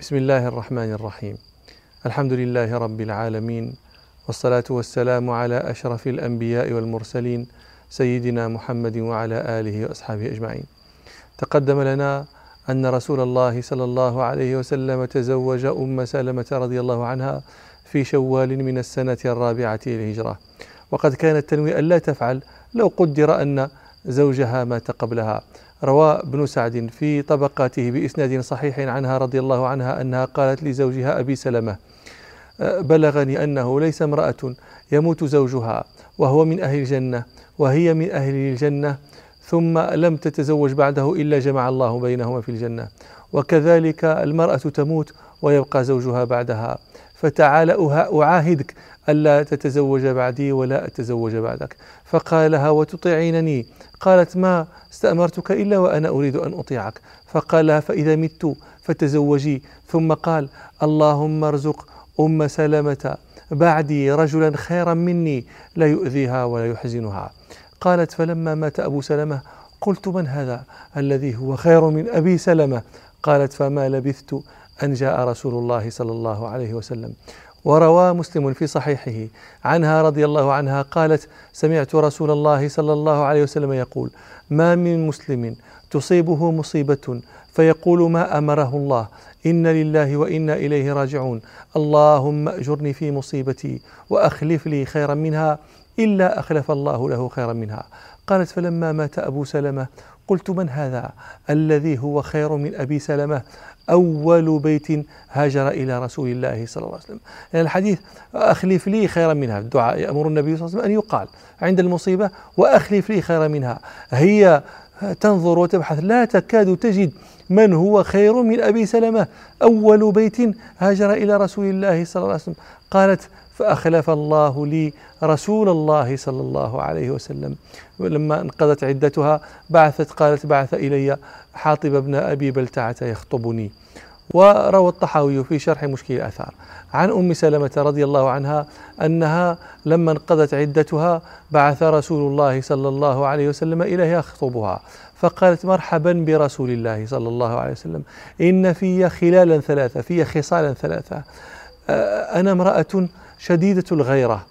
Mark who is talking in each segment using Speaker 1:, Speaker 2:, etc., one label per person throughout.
Speaker 1: بسم الله الرحمن الرحيم. الحمد لله رب العالمين والصلاة والسلام على أشرف الأنبياء والمرسلين سيدنا محمد وعلى آله وأصحابه أجمعين. تقدم لنا أن رسول الله صلى الله عليه وسلم تزوج أم سلمة رضي الله عنها في شوال من السنة الرابعة للهجرة. وقد كانت تنوي ألا تفعل لو قدر أن زوجها مات قبلها. روى ابن سعد في طبقاته بإسناد صحيح عنها رضي الله عنها أنها قالت لزوجها أبي سلمة أه، بلغني أنه ليس امرأة يموت زوجها وهو من أهل الجنة وهي من أهل الجنة ثم لم تتزوج بعده إلا جمع الله بينهما في الجنة وكذلك المرأة تموت ويبقى زوجها بعدها فتعال أعاهدك ألا تتزوج بعدي ولا أتزوج بعدك فقال لها وتطيعينني قالت ما استأمرتك إلا وأنا أريد أن أطيعك. فقال لها فإذا مت فتزوجي. ثم قال اللهم ارزق أم سلمة بعدي رجلا خيرا مني لا يؤذيها ولا يحزنها. قالت فلما مات أبو سلمة قلت من هذا الذي هو خير من أبي سلمة؟ قالت فما لبثت أن جاء رسول الله صلى الله عليه وسلم. وروى مسلم في صحيحه. عنها رضي الله عنها قالت سمعت رسول الله صلى الله عليه وسلم يقول ما من مسلم تصيبه مصيبة فيقول ما أمره الله إن لله وإنا إليه راجعون اللهم أجرني في مصيبتي وأخلف لي خيرا منها إلا أخلف الله له خيرا منها. قالت فلما مات أبو سلمة قلت من هذا؟ الذي هو خير من أبي سلمة. أول بيت هاجر إلى رسول الله صلى الله عليه وسلم. يعني الحديث أخلف لي خيرا منها. الدعاء يأمر النبي صلى الله عليه وسلم أن يقال عند المصيبة وأخلف لي خيرا منها. هي تنظر وتبحث. لا تكاد تجد من هو خير من أبي سلمة. أول بيت هاجر إلى رسول الله صلى الله عليه وسلم. قالت فأخلف الله لي رسول الله صلى الله عليه وسلم. لما انقضت عدتها بعثت قالت بعث إلي حاطب بن أبي بلتعة يخطبني. وروى الطحاوي في شرح مشكل الآثار عن أم سلمة رضي الله عنها أنها لما انقضت عدتها بعث رسول الله صلى الله عليه وسلم إليها يخطبها فقالت مرحبا برسول الله صلى الله عليه وسلم. إن في خلالا ثلاثة في خصالا ثلاثة. أنا امرأة شديدة الغيرة.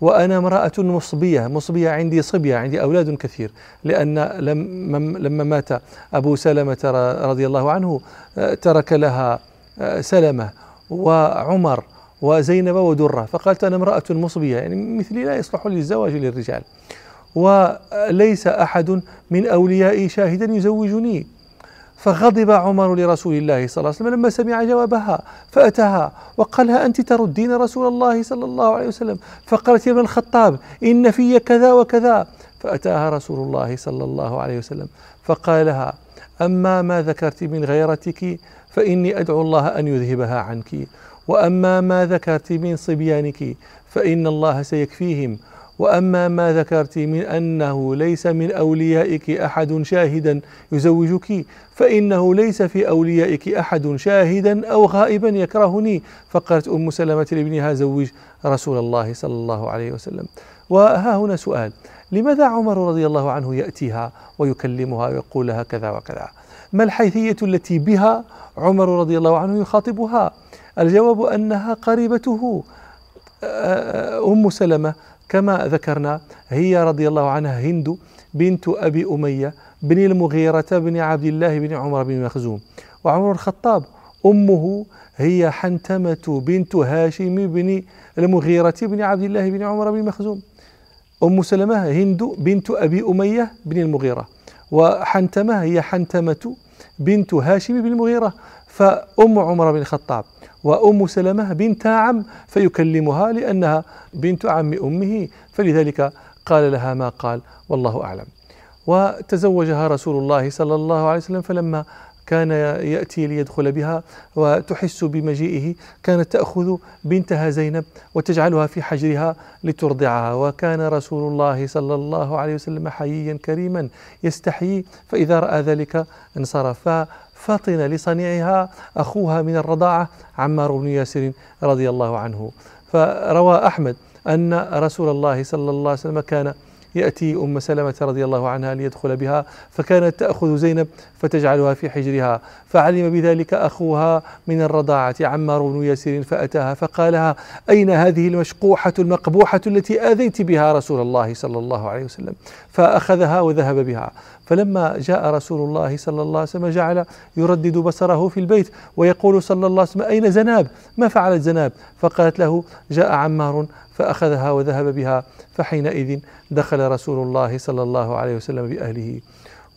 Speaker 1: وأنا امرأة مصبية مصبية عندي صبية عندي أولاد كثير. لأن لما مات أبو سلمة رضي الله عنه ترك لها سلمة وعمر وزينب ودرة. فقالت أنا امرأة مصبية يعني مثلي لا يصلح للزواج للرجال. وليس أحد من أوليائي شاهدا يزوجني. فغضب عمر لرسول الله صلى الله عليه وسلم. لما سمع جوابها فأتاها وقالها أنت تردين رسول الله صلى الله عليه وسلم؟ فقالت يا ابن الخطاب إن في كذا وكذا. فأتاها رسول الله صلى الله عليه وسلم فقال لها أما ما ذكرت من غيرتك فإني أدعو الله أن يذهبها عنك وأما ما ذكرت من صبيانك فإن الله سيكفيهم وأما ما ذكرت من أنه ليس من أوليائك أحد شاهدا يزوجك فإنه ليس في أوليائك أحد شاهدا أو غائبا يكرهني فقالت أم سلمة لابنها زوج رسول الله صلى الله عليه وسلم. وها هنا سؤال لماذا عمر رضي الله عنه يأتيها ويكلمها ويقول لها كذا وكذا؟ ما الحيثية التي بها عمر رضي الله عنه يخاطبها؟ الجواب أنها قريبته أم سلمة كما ذكرنا هي رضي الله عنها هند بنت أبي أمية بن المغيرة بن عبد الله بن عمر بن مخزوم. وعمر الخطاب أمه هي حنتمة بنت هاشم بن المغيرة بن عبد الله بن عمر بن مخزوم. أم سلمة هند بنت أبي أمية بن المغيرة. وحنتمة هي حنتمة بنت هاشم بن المغيرة. فأم عمر بن الخطاب وأم سلمة بنت عم فيكلمها لأنها بنت عم أمه فلذلك قال لها ما قال والله أعلم. وتزوجها رسول الله صلى الله عليه وسلم فلما كان يأتي ليدخل بها وتحس بمجيئه. كانت تأخذ بنتها زينب وتجعلها في حجرها لترضعها. وكان رسول الله صلى الله عليه وسلم حييا كريما يستحيي فإذا رأى ذلك انصرف. فطن لصنيعها أخوها من الرضاعة عمار بن ياسر رضي الله عنه. فروى أحمد أن رسول الله صلى الله عليه وسلم كان يأتي أم سلمة رضي الله عنها ليدخل بها فكانت تأخذ زينب فتجعلها في حجرها. فعلم بذلك أخوها من الرضاعة عمار بن ياسر فأتاها فقالها أين هذه المشقوحة المقبوحة التي آذيت بها رسول الله صلى الله عليه وسلم؟ فأخذها وذهب بها. فلما جاء رسول الله صلى الله عليه وسلم جعل يردد بصره في البيت ويقول صلى الله عليه وسلم أين زناب؟ ما فعلت زناب؟ فقالت له جاء عمار فأخذها وذهب بها فحينئذ دخل رسول الله صلى الله عليه وسلم بأهله.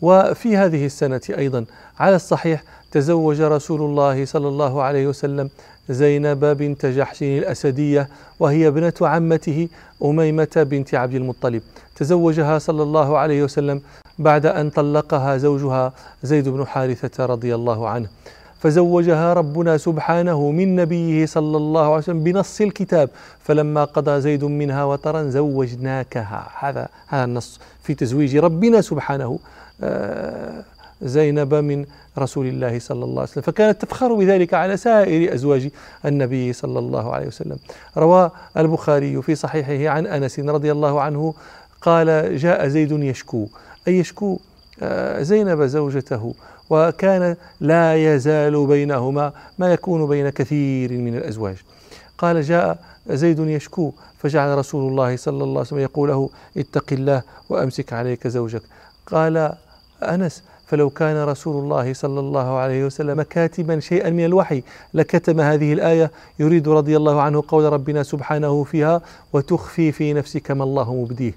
Speaker 1: وفي هذه السنة أيضا على الصحيح تزوج رسول الله صلى الله عليه وسلم زينب بنت جحش الأسدية وهي ابنة عمته أميمة بنت عبد المطلب. تزوجها صلى الله عليه وسلم بعد أن طلقها زوجها زيد بن حارثة رضي الله عنه. فزوجها ربنا سبحانه من نبيه صلى الله عليه وسلم بنص الكتاب. فلما قضى زيد منها وطرا زوجناكها. هذا هذا النص في تزويج ربنا سبحانه آه، زينب من رسول الله صلى الله عليه وسلم. فكانت تفخر بذلك على سائر أزواج النبي صلى الله عليه وسلم. روى البخاري في صحيحه عن أنس رضي الله عنه قال جاء زيد يشكو. أي يشكو آه، زينب زوجته وكان لا يزال بينهما ما يكون بين كثير من الأزواج. قال جاء زيد يشكو فجعل رسول الله صلى الله عليه وسلم يقول له اتق الله وأمسك عليك زوجك. قال أنس فلو كان رسول الله صلى الله عليه وسلم كاتبا شيئا من الوحي لكتم هذه الآية يريد رضي الله عنه قول ربنا سبحانه فيها وتخفي في نفسك ما الله مبديه.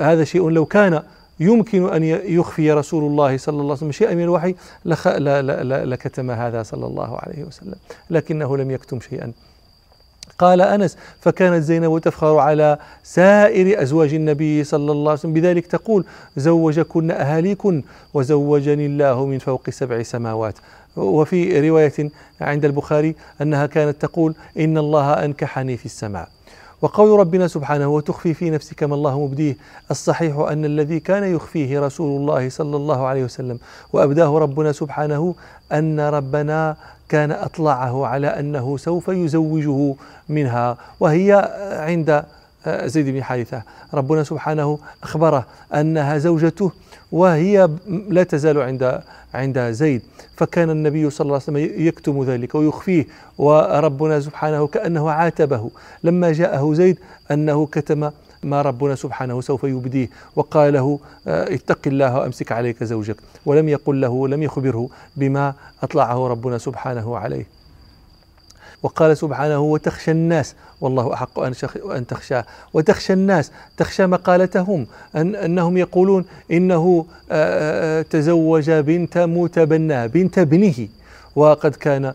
Speaker 1: هذا شيء لو كان يمكن أن يخفي رسول الله صلى الله عليه وسلم شيئا من الوحي لخ... لا لا لا لكتم هذا صلى الله عليه وسلم لكنه لم يكتم شيئا. قال أنس فكانت زينب تفخر على سائر أزواج النبي صلى الله عليه وسلم. بذلك تقول زوجكن أهاليكن وزوجني الله من فوق سبع سماوات. وفي رواية عند البخاري أنها كانت تقول إن الله أنكحني في السماء. وقول ربنا سبحانه وتخفي في نفسك ما الله مبديه الصحيح أن الذي كان يخفيه رسول الله صلى الله عليه وسلم وأبداه ربنا سبحانه أن ربنا كان أطلعه على أنه سوف يزوجه منها وهي عند زيد بن حارثة. ربنا سبحانه أخبره أنها زوجته وهي لا تزال عند عند زيد. فكان النبي صلى الله عليه وسلم يكتم ذلك ويخفيه وربنا سبحانه كأنه عاتبه. لما جاءه زيد أنه كتم ما ربنا سبحانه سوف يبديه وقال له آه، اتق الله وأمسك عليك زوجك. ولم يقل له لم يخبره بما أطلعه ربنا سبحانه عليه. وقال سبحانه وتخشى الناس والله أحق أن تخشاه وتخشى الناس تخشى مقالتهم أن أنهم يقولون إنه تزوج بنت متبنى بنت ابنه. وقد كان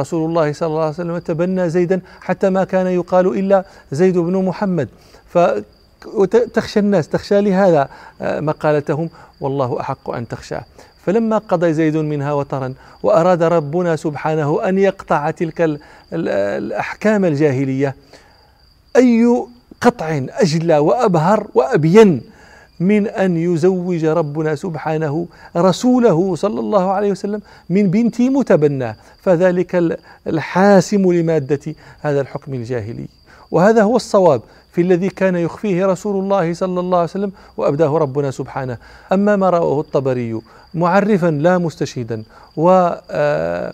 Speaker 1: رسول الله صلى الله عليه وسلم تبنى زيدا حتى ما كان يقال إلا زيد بن محمد. فتخشى الناس تخشى لهذا مقالتهم. والله أحق أن تخشاه فلما قضى زيد منها وطرا وأراد ربنا سبحانه أن يقطع تلك الأحكام الجاهلية أي قطع أجلى وأبهر وأبين من أن يزوج ربنا سبحانه رسوله صلى الله عليه وسلم من بنت متبناه فذلك الحاسم لمادة هذا الحكم الجاهلي. وهذا هو الصواب في الذي كان يخفيه رسول الله صلى الله عليه وسلم وأبداه ربنا سبحانه. أما ما رواه الطبري معرفا لا مستشهدا و آه،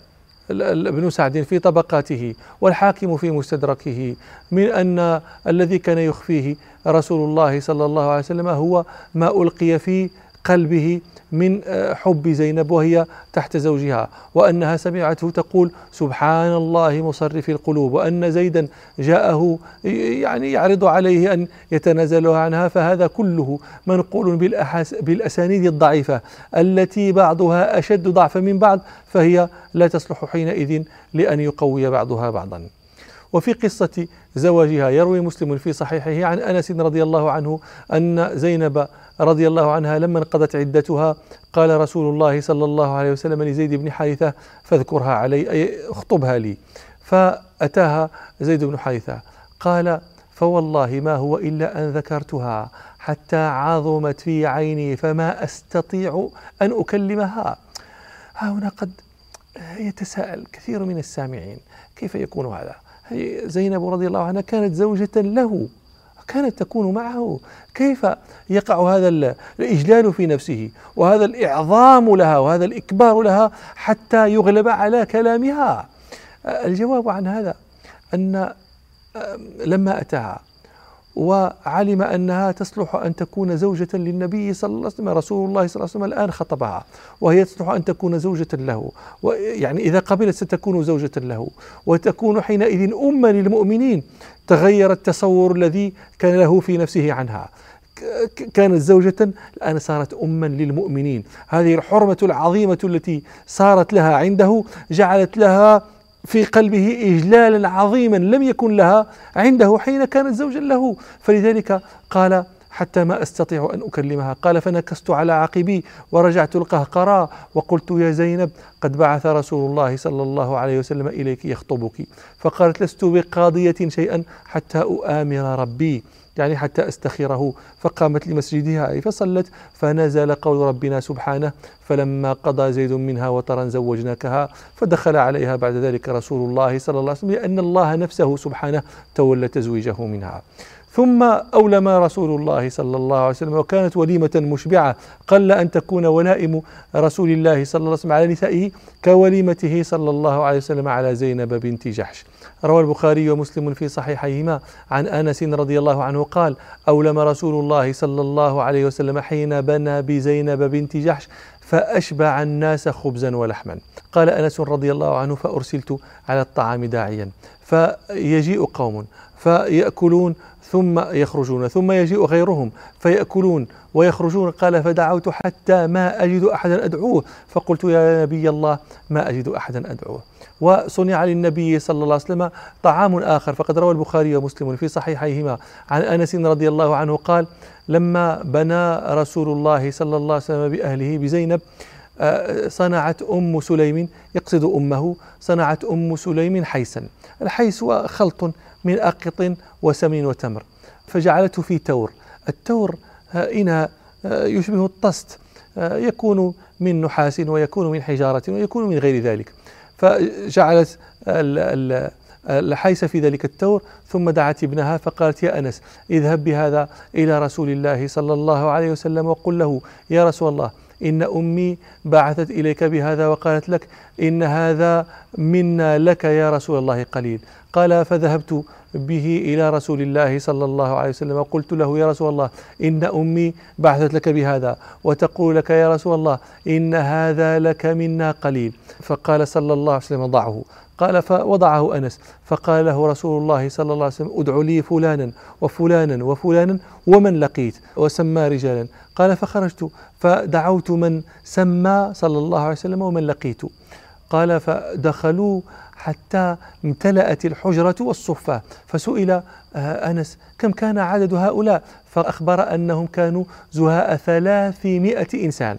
Speaker 1: ابن سعد في طبقاته والحاكم في مستدركه من أن الذي كان يخفيه رسول الله صلى الله عليه وسلم هو ما ألقي في قلبه من آه، حب زينب وهي تحت زوجها وأنها سمعته تقول سبحان الله مصرف القلوب وأن زيدا جاءه يعني يعرض عليه أن يتنازل عنها فهذا كله منقول بالأسانيد الضعيفة التي بعضها أشد ضعفا من بعض فهي لا تصلح حينئذ لأن يقوي بعضها بعضا. وفي قصة زواجها. يروي مسلم في صحيحه عن أنس رضي الله عنه أن زينب رضي الله عنها لما انقضت عدتها قال رسول الله صلى الله عليه وسلم لزيد بن حارثة فاذكرها علي أي اخطبها لي. فأتاها زيد بن حارثة قال فوالله ما هو إلا أن ذكرتها حتى عظمت في عيني فما أستطيع أن أكلمها. ها هنا قد يتساءل كثير من السامعين كيف يكون هذا؟ زينب رضي الله عنها كانت زوجة له كانت تكون معه. كيف يقع هذا الإجلال في نفسه؟ وهذا الإعظام لها وهذا الإكبار لها حتى يغلب على كلامها. الجواب عن هذا أن لما أتاها وعلم أنها تصلح أن تكون زوجة للنبي صلى الله عليه وسلم رسول الله صلى الله عليه وسلم الآن خطبها وهي تصلح أن تكون زوجة له. يعني إذا قبلت ستكون زوجة له. وتكون حينئذ أما للمؤمنين. تغير التصور الذي كان له في نفسه عنها. كانت زوجة الآن صارت أما للمؤمنين. هذه الحرمة العظيمة التي صارت لها عنده جعلت لها في قلبه إجلالا عظيما لم يكن لها عنده حين كانت زوجا له. فلذلك قال حتى ما أستطيع أن أكلمها. قال فنكست على عقبي ورجعت القهقرى وقلت يا زينب قد بعث رسول الله صلى الله عليه وسلم إليك يخطبك. فقالت لست بقاضية شيئا حتى أؤامر ربي. يعني حتى أستخيره. فقامت لمسجدها أي فصلت فنزل قول ربنا سبحانه فلما قضى زيد منها وطرا زوجناكها فدخل عليها بعد ذلك رسول الله صلى الله عليه وسلم لأن الله نفسه سبحانه تولى تزويجه منها. ثم أولم رسول الله صلى الله عليه وسلم وكانت وليمة مشبعة. قل أن تكون ولائم رسول الله صلى الله عليه وسلم على نسائه كوليمته صلى الله عليه وسلم على زينب بنت جحش. روى البخاري ومسلم في صحيحيهما. عن أنس رضي الله عنه قال أولم رسول الله صلى الله عليه وسلم حين بنى بزينب بنت جحش فأشبع الناس خبزا ولحما. قال أنس رضي الله عنه فأرسلت على الطعام داعيا. فيجيء قوم فيأكلون ثم يخرجون ثم يجيء غيرهم فيأكلون ويخرجون. قال فدعوت حتى ما أجد أحدا أدعوه. فقلت يا نبي الله ما أجد أحدا أدعوه. وصنع للنبي صلى الله عليه وسلم طعام آخر. فقد روى البخاري ومسلم في صحيحيهما. عن أنس رضي الله عنه قال لما بنى رسول الله صلى الله عليه وسلم بأهله بزينب آه، صنعت أم سليم يقصد أمه صنعت أم سليم حيسا. الحيس هو خلط من أقط وسمين وتمر. فجعلته في تور. التور آه، إناء آه، يشبه الطست يكون من نحاس ويكون من حجارة ويكون من غير ذلك. فجعلت الحيس في ذلك التور ثم دعت ابنها فقالت يا أنس اذهب بهذا إلى رسول الله صلى الله عليه وسلم وقل له يا رسول الله إن أمي بعثت إليك بهذا وقالت لك إن هذا منا لك يا رسول الله قليل. قال فذهبت به إلى رسول الله صلى الله عليه وسلم. وقلت له يا رسول الله إن أمي بعثت لك بهذا وتقول لك يا رسول الله إن هذا لك منا قليل. فقال صلى الله عليه وسلم ضعه. قال فوضعه أنس فقال له رسول الله صلى الله عليه وسلم ادع لي فلانا وفلانا وفلانا ومن لقيت وسمى رجالا. قال فخرجت فدعوت من سمى صلى الله عليه وسلم ومن لقيت. قال فدخلوا حتى امتلأت الحجرة والصفة فسئل آه، أنس كم كان عدد هؤلاء؟ فأخبر أنهم كانوا زهاء ثلاثمائة إنسان.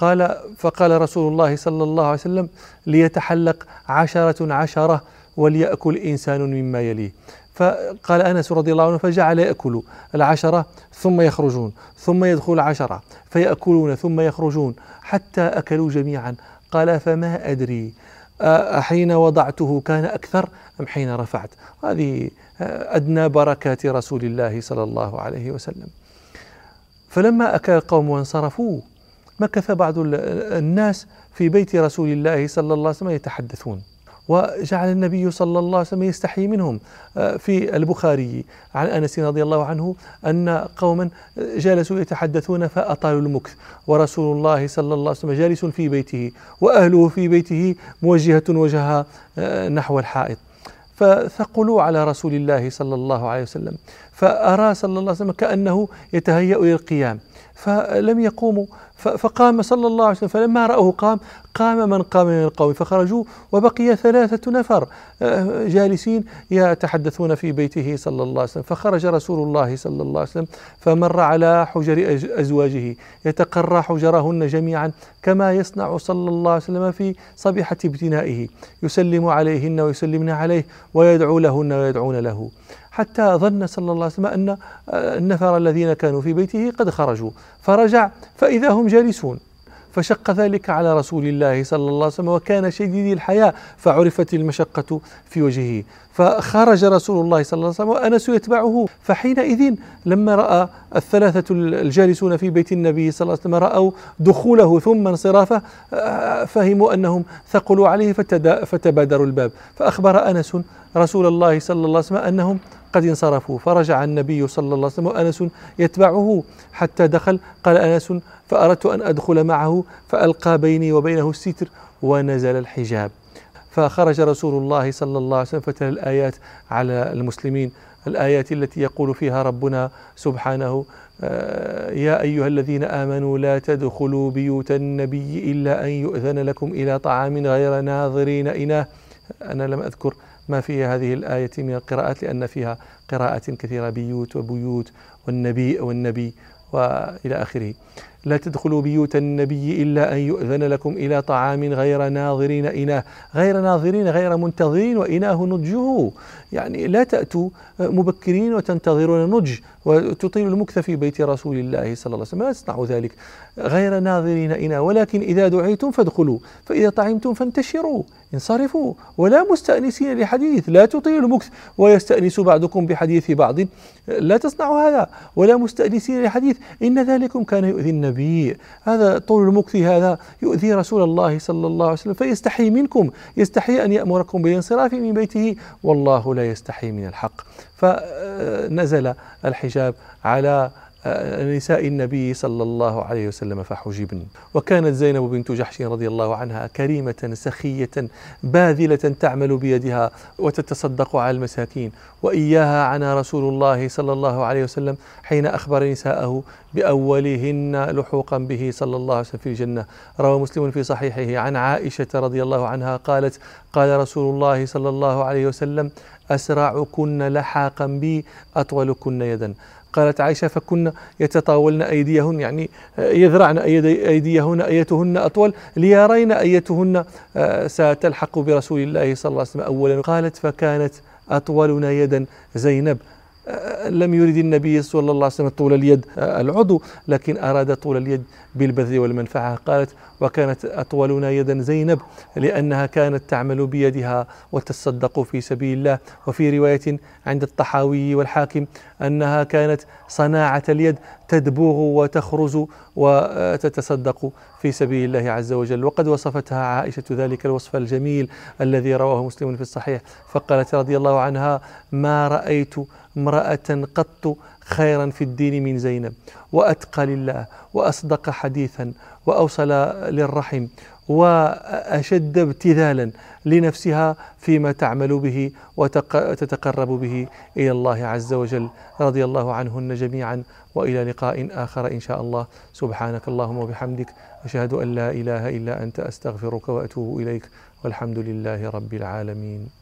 Speaker 1: قال فقال رسول الله صلى الله عليه وسلم ليتحلق عشرة عشرة وليأكل إنسان مما يليه. فقال أنس رضي الله عنه فجعل يأكل العشرة ثم يخرجون ثم يدخل عشرة فيأكلون ثم يخرجون حتى أكلوا جميعا. قال فما أدري أحين وضعته كان أكثر أم حين رفعت؟ هذه أدنى بركات رسول الله صلى الله عليه وسلم. فلما أكل القوم وانصرفوا مكث بعض الناس في بيت رسول الله صلى الله عليه وسلم يتحدثون. وجعل النبي صلى الله عليه وسلم يستحي منهم آه، في البخاري عن أنس رضي الله عنه أن قوما جلسوا يتحدثون فأطالوا المكث. ورسول الله صلى الله عليه وسلم جالس في بيته وأهله في بيته موجهة وجهها آه، نحو الحائط. فثقلوا على رسول الله صلى الله عليه وسلم. فأرى صلى الله عليه وسلم كأنه يتهيأ للقيام فلم يقوموا. فقام صلى الله عليه وسلم فلما رأوه قام قام من قام من القوم فخرجوا وبقي ثلاثة نفر آه، جالسين يتحدثون في بيته صلى الله عليه وسلم. فخرج رسول الله صلى الله عليه وسلم فمر على حجر أزواجه يتقرى حجرهن جميعا كما يصنع صلى الله عليه وسلم في صبيحة ابتنائه يسلم عليهن ويسلمن عليه ويدعو لهن ويدعون له. حتى ظن صلى الله عليه وسلم أن النفر الذين كانوا في بيته قد خرجوا. فرجع فإذا هم جالسون. فشق ذلك على رسول الله صلى الله عليه وسلم وكان شديد الحياء فعرفت المشقة في وجهه. فخرج رسول الله صلى الله عليه وسلم وأنس يتبعه. فحينئذ لما رأى الثلاثة الجالسون في بيت النبي صلى الله عليه وسلم رأوا دخوله ثم انصرافه آه، فهموا أنهم ثقلوا عليه فتبادروا الباب. فأخبر أنس رسول الله صلى الله عليه وسلم أنهم قد انصرفوا. فرجع النبي صلى الله عليه وسلم وأنس يتبعه حتى دخل. قال أنس فأردت أن أدخل معه فألقى بيني وبينه الستر ونزل الحجاب. فخرج رسول الله صلى الله عليه وسلم فتلا الآيات على المسلمين. الآيات التي يقول فيها ربنا سبحانه آه، يا أيها الذين آمنوا لا تدخلوا بيوت النبي إلا أن يؤذن لكم إلى طعام غير ناظرين. إناه أنا لم أذكر ما في هذه الآية من القراءات لأن فيها قراءات كثيرة بيوت وبيوت والنبي والنبي وإلى آخره. لا تدخلوا بيوت النبي إلا أن يؤذن لكم إلى طعام غير ناظرين إناه. غير ناظرين غير منتظرين وإناه نضجه. يعني لا تأتوا مبكرين وتنتظرون نضج. وتطيل المكث في بيت رسول الله صلى الله عليه وسلم. لا تصنعوا ذلك. غير ناظرين إناه. ولكن إذا دعيتم فادخلوا. فإذا طعمتم فانتشروا. انصرفوا. ولا مستأنسين لحديث. لا تطيل المكث. ويستأنس بعضكم بحديث بعض. لا تصنعوا هذا. ولا مستأنسين لحديث. إن ذلكم كان يؤذي النبي. هذا طول المكث هذا. يؤذي رسول الله صلى الله عليه وسلم. فيستحي منكم. يستحي أن يأمركم بالانصراف من بيته. والله لا يستحي من الحق. فنزل الحجاب على نساء النبي صلى الله عليه وسلم فحجبن. وكانت زينب بنت جحش رضي الله عنها كريمة سخية باذلة تعمل بيدها وتتصدق على المساكين. وإياها عنا رسول الله صلى الله عليه وسلم حين أخبر نساءه بأولهن لحوقا به صلى الله عليه وسلم في الجنة. روى مسلم في صحيحه عن عائشة رضي الله عنها قالت قال رسول الله صلى الله عليه وسلم أسرعكن لحاقا بي أطولكن يدا. قالت عائشة فكن يتطاولن أيديهن يعني يذرعن أيديهن أيتهن أطول ليرين أيتهن آه، ستلحق برسول الله صلى الله عليه وسلم أولا. قالت فكانت أطولنا يدا زينب. لم يرد النبي صلى الله عليه وسلم طول اليد آه، العضو لكن أراد طول اليد بالبذل والمنفعة. قالت وكانت أطولنا يدا زينب لأنها كانت تعمل بيدها وتصدق في سبيل الله. وفي رواية عند الطحاوي والحاكم أنها كانت صناعة اليد تدبوغ وتخرز وتتصدق في سبيل الله عز وجل. وقد وصفتها عائشة ذلك الوصف الجميل الذي رواه مسلم في الصحيح فقالت رضي الله عنها ما رأيت امرأة قط خيرا في الدين من زينب وأتقى لله وأصدق حديثا وأوصل للرحم وأشد ابتذالا لنفسها فيما تعمل به وتتقرب به إلى الله عز وجل. رضي الله عنهن جميعا وإلى لقاء آخر إن شاء الله. سبحانك اللهم وبحمدك. أشهد أن لا إله إلا أنت. أستغفرك وأتوب إليك. والحمد لله رب العالمين.